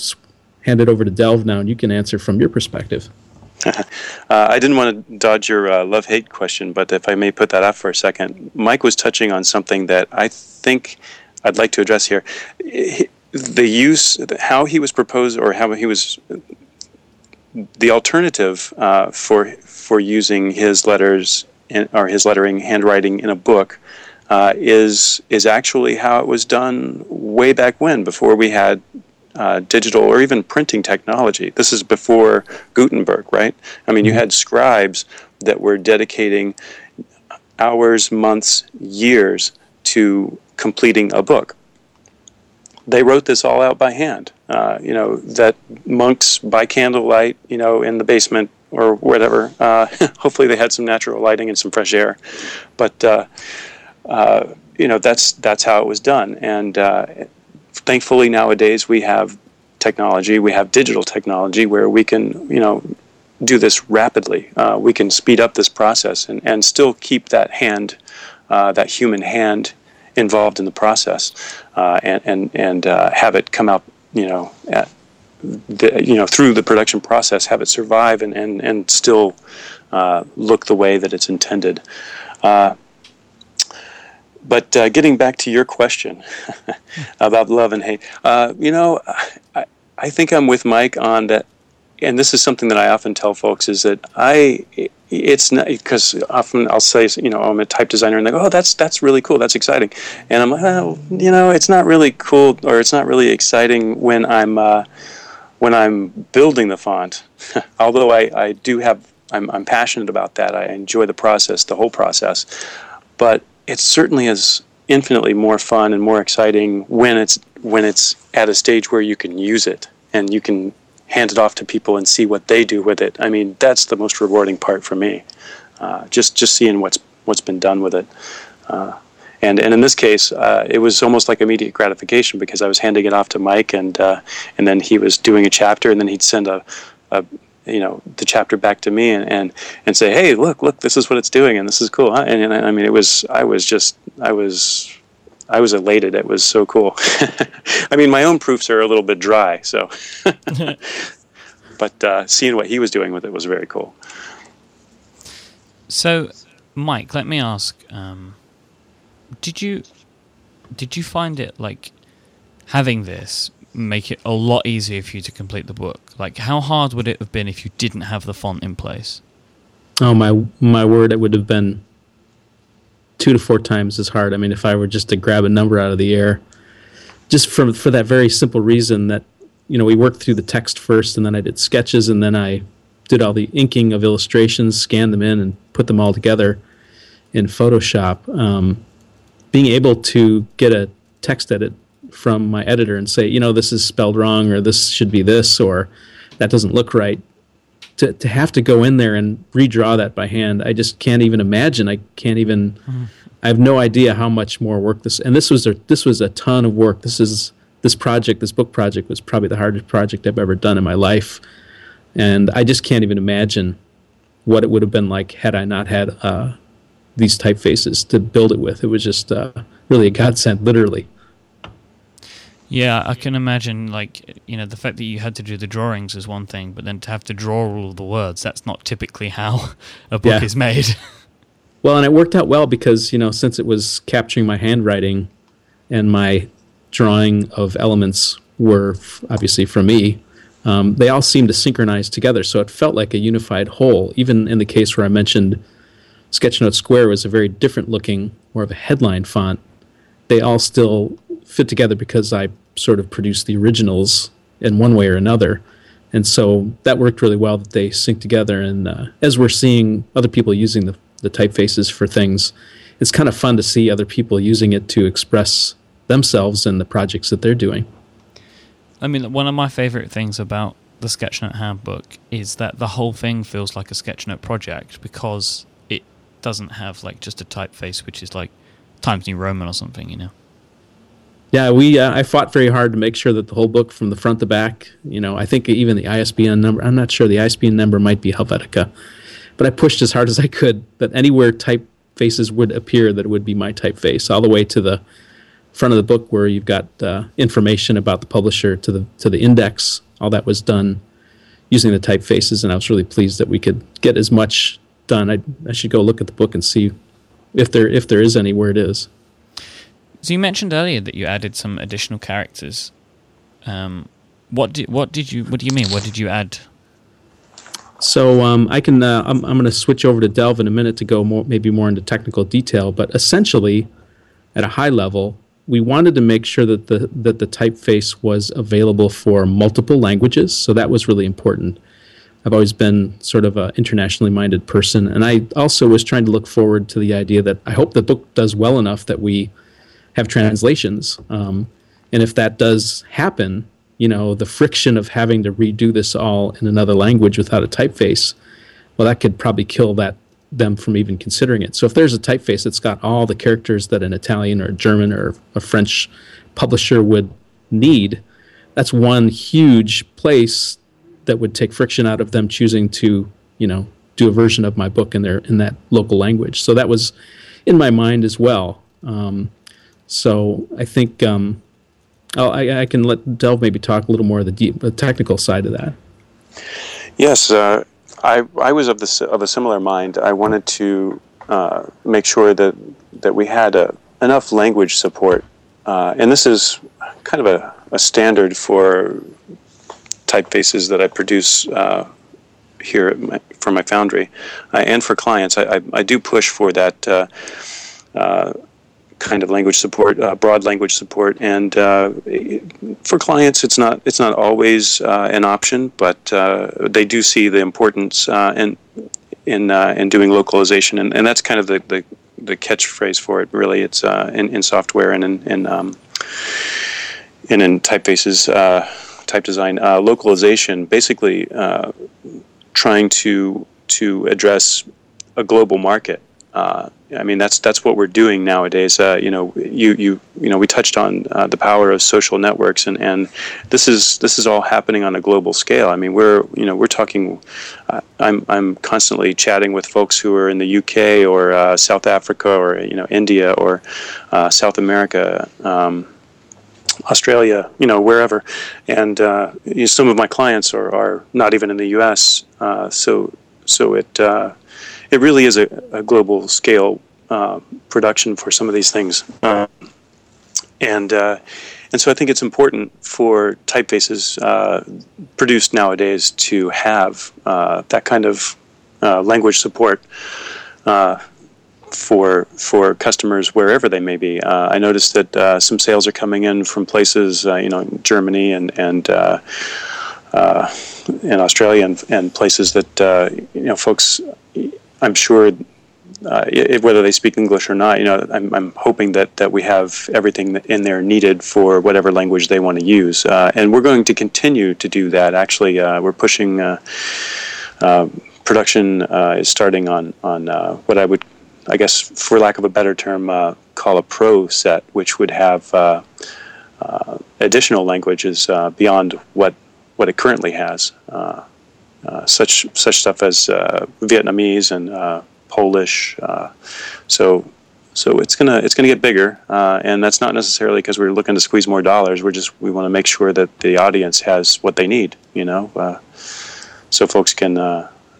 hand it over to Delve now, and you can answer from your perspective. *laughs* uh, I didn't want to dodge your uh, love hate question, but if I may put that up for a second, Mike was touching on something that I think I'd like to address here. The use, how he was proposed, or how he was, the alternative uh, for for using his letters in, or his lettering, handwriting in a book uh, is is actually how it was done way back when, before we had uh, digital or even printing technology. This is before Gutenberg, right? I mean, you mm-hmm. had scribes that were dedicating hours, months, years to completing a book. They wrote this all out by hand. Uh, you know that monks by candlelight, you know, in the basement or whatever. Uh, *laughs* hopefully, they had some natural lighting and some fresh air, but uh, uh, you know that's that's how it was done. And uh, thankfully nowadays we have technology, we have digital technology where we can you know do this rapidly. Uh, we can speed up this process and, and still keep that hand, uh, that human hand, involved in the process, uh, and and and have it come out you know at, the, you know through the production process, have it survive and and and still look the way that it's intended. Uh, but uh, getting back to your question *laughs* about love and hate, uh, you know, I, I think I'm with Mike on that, and this is something that I often tell folks is that I, it's not because often I'll say, you know, I'm a type designer, and they go, oh, that's that's really cool, that's exciting, and I'm like, oh, you know, it's not really cool or it's not really exciting when I'm uh, when I'm building the font, *laughs* although I, I do have. I'm, I'm passionate about that. I enjoy the process, the whole process. But it certainly is infinitely more fun and more exciting when it's when it's at a stage where you can use it and you can hand it off to people and see what they do with it. I mean, that's the most rewarding part for me. Uh, just just seeing what's what's been done with it. Uh, and and in this case, uh, it was almost like immediate gratification because I was handing it off to Mike, and uh, and then he was doing a chapter, and then he'd send a, a you know the chapter back to me and, and and say, hey, look, look, this is what it's doing, and this is cool. And, and I mean, it was I was just I was I was elated. It was so cool. *laughs* I mean, my own proofs are a little bit dry, so. *laughs* but uh, seeing what he was doing with it was very cool. So, Mike, let me ask: um, Did you did you find it like having this make it a lot easier for you to complete the book? Like, how hard would it have been if you didn't have the font in place? Oh my my word! It would have been two to four times as hard. I mean, if I were just to grab a number out of the air, just for for that very simple reason that you know we worked through the text first, and then I did sketches, and then I did all the inking of illustrations, scanned them in, and put them all together in Photoshop. Um, being able to get a text edit from my editor and say, you know, this is spelled wrong, or this should be this, or that doesn't look right to, to have to go in there and redraw that by hand, I just can't even imagine. I can't even. I have no idea how much more work this. And this was a this was a ton of work. This is this project, this book project, was probably the hardest project I've ever done in my life, and I just can't even imagine what it would have been like had I not had uh, these typefaces to build it with. It was just uh, really a godsend, literally. Yeah, I can imagine, like, you know, the fact that you had to do the drawings is one thing, but then to have to draw all of the words, that's not typically how *laughs* a book yeah. is made. *laughs* well, and it worked out well because, you know, since it was capturing my handwriting and my drawing of elements were obviously from me, um, they all seemed to synchronize together. So it felt like a unified whole. Even in the case where I mentioned Sketchnote Square was a very different looking, more of a headline font, they all still fit together because I sort of produced the originals in one way or another. And so that worked really well that they sync together. And uh, as we're seeing other people using the, the typefaces for things, it's kind of fun to see other people using it to express themselves and the projects that they're doing. I mean, one of my favorite things about the Sketchnote handbook is that the whole thing feels like a Sketchnote project because it doesn't have like just a typeface, which is like Times New Roman or something, you know. Yeah, we uh, I fought very hard to make sure that the whole book from the front to back, you know, I think even the ISBN number, I'm not sure the ISBN number might be Helvetica, but I pushed as hard as I could that anywhere typefaces would appear that it would be my typeface, all the way to the front of the book where you've got uh, information about the publisher to the to the index. All that was done using the typefaces, and I was really pleased that we could get as much done. I, I should go look at the book and see if there if there is anywhere it is. So you mentioned earlier that you added some additional characters. Um, what did what did you what do you mean? What did you add? So um, I can uh, I'm, I'm going to switch over to Delve in a minute to go more maybe more into technical detail, but essentially, at a high level, we wanted to make sure that the that the typeface was available for multiple languages. So that was really important. I've always been sort of an internationally minded person, and I also was trying to look forward to the idea that I hope the book does well enough that we have translations. Um, and if that does happen, you know, the friction of having to redo this all in another language without a typeface, well, that could probably kill that them from even considering it. So if there's a typeface that's got all the characters that an Italian or a German or a French publisher would need, that's one huge place that would take friction out of them choosing to, you know, do a version of my book in their in that local language. So that was in my mind as well. Um, so I think um, I, I, can let Delve maybe talk a little more of the, deep, the technical side of that. Yes, uh, I, I was of, the, of a similar mind. I wanted to uh, make sure that, that we had a, enough language support. Uh, and this is kind of a, a standard for typefaces that I produce uh, here my, for my foundry uh, and for clients. I, I, I, do push for that uh, kind of language support, uh, broad language support, and uh, for clients, it's not it's not always uh, an option, but uh, they do see the importance uh, in in uh, in doing localization, and, and that's kind of the, the, the catchphrase for it. Really, it's in, in software and in in, um, and in typefaces type design, localization, basically trying to to address a global market. Uh, I mean, that's that's what we're doing nowadays. Uh, you know, you you you know, we touched on uh, the power of social networks, and, and this is this is all happening on a global scale. I mean, we're you know we're talking. Uh, I'm I'm constantly chatting with folks who are in the UK or uh, South Africa or you know India or uh, South America. Um, Australia, you know, wherever, and you know, some of my clients are, are not even in the U.S. so so it it really is a, a global scale uh, production for some of these things. Uh, and uh, and so I think it's important for typefaces uh, produced nowadays to have uh, that kind of uh, language support for for customers wherever they may be. I noticed that some sales are coming in from places, you know, Germany and and in Australia and, and places that you know folks I'm sure uh, whether they speak English or not, you know, I'm, I'm hoping that, that we have everything in there needed for whatever language they want to use. Uh, and we're going to continue to do that. Actually, uh, we're pushing uh, uh, production uh, is starting on, on what I would, I guess, for lack of a better term, call a pro set, which would have additional languages beyond what, what it currently has. Uh, such such stuff as uh, Vietnamese and uh, Polish. so so it's gonna it's gonna get bigger, and that's not necessarily because we're looking to squeeze more dollars. We're just we want to make sure that the audience has what they need, you know, so folks can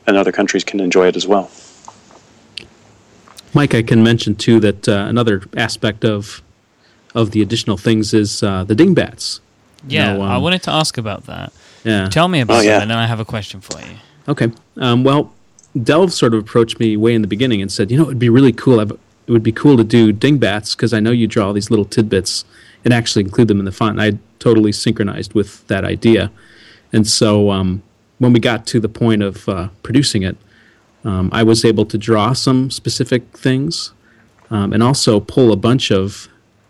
and other countries can enjoy it as well. Mike, I can mention too that uh, another aspect of of the additional things is uh, the dingbats. Yeah, you know, um, I wanted to ask about that. Yeah. Tell me about oh, yeah. that, and then I have a question for you. Okay. Um, well, Delve sort of approached me way in the beginning and said, you know, it'd be really cool. I've, it would be cool to do dingbats because I know you draw all these little tidbits and actually include them in the font. And I totally synchronized with that idea. And so um, when we got to the point of uh, producing it, um, I was able to draw some specific things um, and also pull a bunch of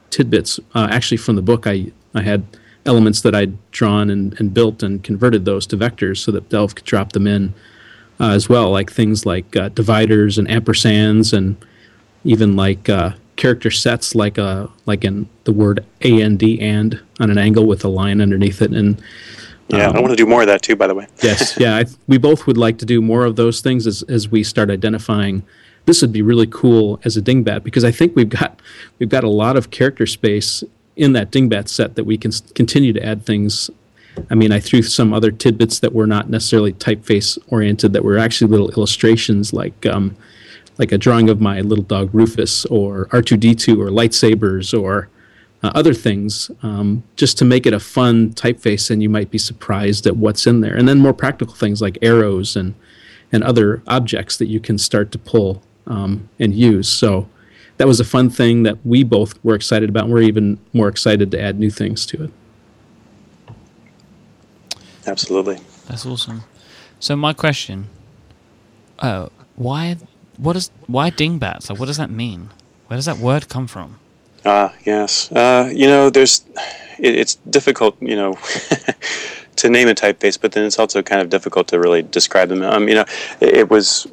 tidbits. Uh, actually, from the book, I, I had elements that I'd drawn and, and built and converted those to vectors so that Delve could drop them in uh, as well, like things like uh, dividers and ampersands and even like uh, character sets like a uh, like in the word and and on an angle with a line underneath it. And yeah um, i want to do more of that too by the way. *laughs* Yes. Yeah I, we both would like to do more of those things as, as we start identifying. This would be really cool as a dingbat because i think we've got we've got a lot of character space in that dingbat set that we can continue to add things. I mean, I threw some other tidbits that were not necessarily typeface oriented, that were actually little illustrations, like um, like a drawing of my little dog Rufus, or R2D2, or lightsabers, or uh, other things, um, just to make it a fun typeface, and you might be surprised at what's in there. And then more practical things like arrows and and other objects that you can start to pull um, and use. So that was a fun thing that we both were excited about. And we're even more excited to add new things to it. Absolutely. That's awesome. So my question, uh, why, what is, why dingbats? Like, what does that mean? Where does that word come from? Ah, uh, yes. Uh, you know, there's, it, it's difficult, you know, *laughs* to name a typeface, but then it's also kind of difficult to really describe them. Um, you know, it, it was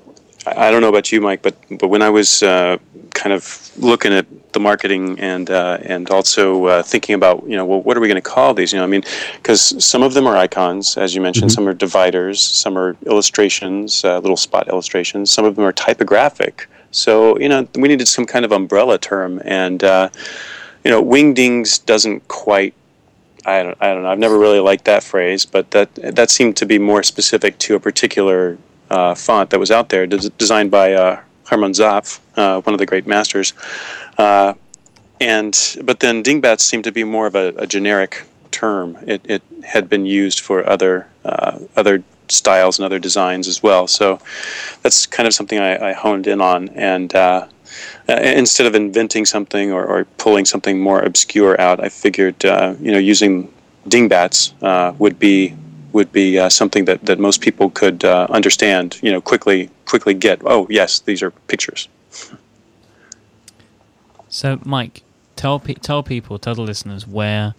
I don't know about you, Mike, but but when I was uh, kind of looking at the marketing and uh, and also uh, thinking about you know well what are we going to call these? You know I mean because some of them are icons as you mentioned. Mm-hmm. some are dividers some are illustrations uh, little spot illustrations. Some of them are typographic. So you know we needed some kind of umbrella term and uh, you know wingdings doesn't quite I don't, I don't know. I've never really liked that phrase but that that seemed to be more specific to a particular uh, font that was out there, des- designed by uh, Hermann Zapf, uh, one of the great masters. Uh, and but then dingbats seemed to be more of a, a generic term. It, it, had been used for other uh, other styles and other designs as well. So that's kind of something I, I honed in on. And uh, instead of inventing something or, or, pulling something more obscure out, I figured you know using dingbats would be would be uh, something that, that most people could uh, understand, you know, quickly quickly get. Oh, yes, these are pictures. So, Mike, tell pe- tell people, tell the listeners where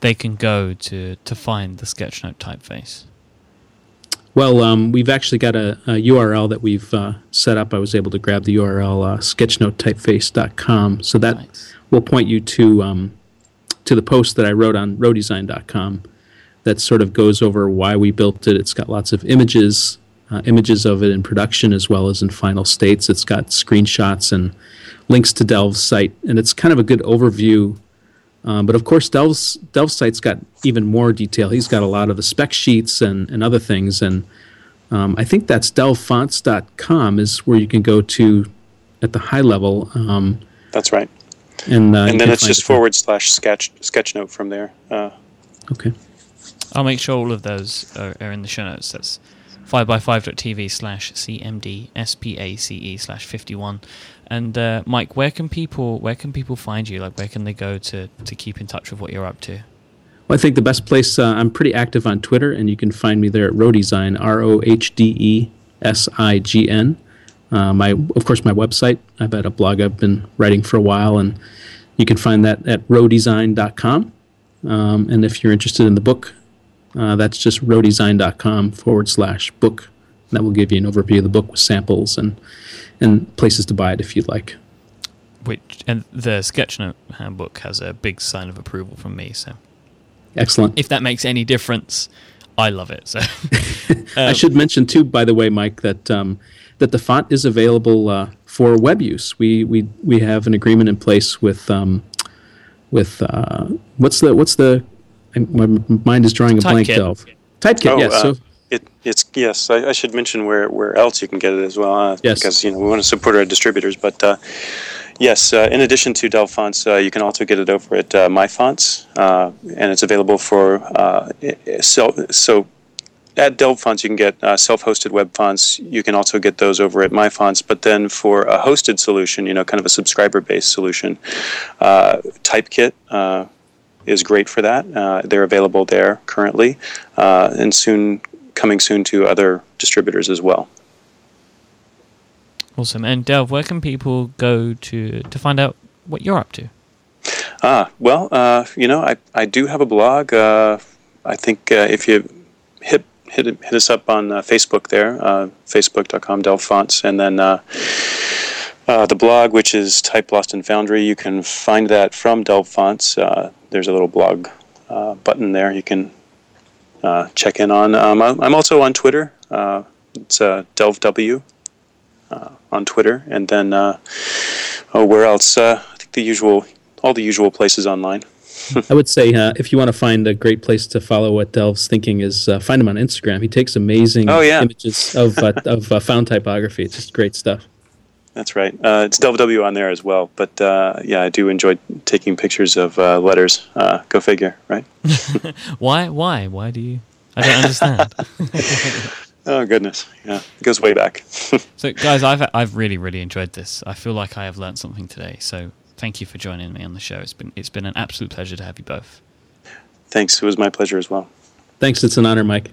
they can go to to find the sketchnote typeface? Well, um, we've actually got a, a URL that we've uh, set up. I was able to grab the URL uh, sketchnotetypeface.com, so that Nice. will point you to um, to the post that I wrote on rohdesign.com. That sort of goes over why we built it. It's got lots of images, uh, images of it in production as well as in final states. It's got screenshots and links to Delve's site, and it's kind of a good overview. Um, but of course, Delve's Delve's site's got even more detail. He's got a lot of the spec sheets and, and other things, and um, I think that's delvefonts.com is where you can go to at the high level. Um, That's right. and uh, and then it's just it. forward slash sketch sketchnote from there. Uh, Okay. I'll make sure all of those are, are in the show notes. That's 5by5.tv slash CMD SPACE E slash 51. And uh, Mike, where can people where can people find you? Like, where can they go to, to keep in touch with what you're up to? Well, I think the best place, uh, I'm pretty active on Twitter, and you can find me there at Rohdesign, R O H D E S I G N. Uh, my, of course, my website. I've had a blog I've been writing for a while, and you can find that at rohdesign.com. Um, and if you're interested in the book, uh, that's just rohdesign.com forward slash book. That will give you an overview of the book with samples and, and places to buy it if you'd like. Which and the Sketchnote handbook has a big sign of approval from me. So Excellent. if that makes any difference, I love it. So *laughs* I should mention too, by the way, Mike, that um, that the font is available uh, for web use. We we we have an agreement in place with um, with uh, what's the what's the my mind is drawing a blank. Typekit. Delve. Typekit. oh, yes. uh, so it, it's yes. I, I should mention where, where else you can get it as well. Uh, Yes. Because you know we want to support our distributors, but uh, yes, uh, in addition to Delve Fonts, uh, you can also get it over at uh, My Fonts, uh, and it's available for uh, i- i- so so. At Delve Fonts, you can get uh, self-hosted web fonts. You can also get those over at My Fonts. But then for a hosted solution, you know, kind of a subscriber-based solution, uh, Typekit uh, is great for that. Uh, they're available there currently, uh, and soon coming soon to other distributors as well. awesome. And Delve, where can people go to to find out what you're up to? Ah, well, uh, you know, I, I do have a blog. Uh, I think uh, if you hit hit hit us up on uh, Facebook there, uh, facebook.com Delve Fonts, and then uh, the blog, which is Type Lost and Foundry, you can find that from Delve Fonts. Uh, there's a little blog uh, button there you can uh, check in on. Um, I'm I'm also on Twitter. Uh, it's uh, DelveW uh, on Twitter, and then uh, oh, where else? Uh, I think the usual, all the usual places online. *laughs* I would say uh, if you want to find a great place to follow what Delve's thinking is, uh, find him on Instagram. He takes amazing Oh, yeah. images of uh, of uh, found typography. It's just great stuff. That's right. Uh, it's DelveW on there as well. But uh, yeah, I do enjoy taking pictures of uh, letters. Uh, go figure, right? *laughs* *laughs* Why? Why? Why do you? I don't understand. *laughs* Oh goodness, yeah, it goes way back. so, guys, I've I've really really enjoyed this. I feel like I have learned something today. So, thank you for joining me on the show. It's been it's been an absolute pleasure to have you both. Thanks. It was my pleasure as well. Thanks. It's an honor, Mike.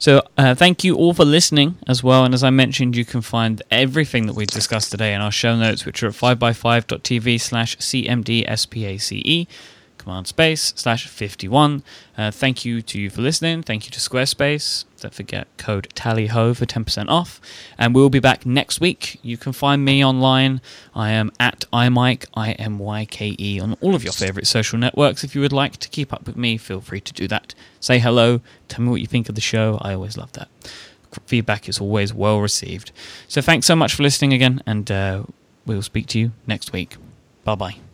So, uh, thank you all for listening as well. And as I mentioned, you can find everything that we discussed today in our show notes, which are at 5by5.tv slash CMDSPACE, command space slash 51. Uh, thank you to you for listening. Thank you to Squarespace. Don't forget code TALLYHO for 10% off. And we'll be back next week. You can find me online. I am at iMike, imyke, I-M-Y-K-E, E, on all of your favorite social networks. If you would like to keep up with me, feel free to do that. Say hello. Tell me what you think of the show. I always love that. Feedback is always well received. So thanks so much for listening again, and uh, we'll speak to you next week. Bye bye.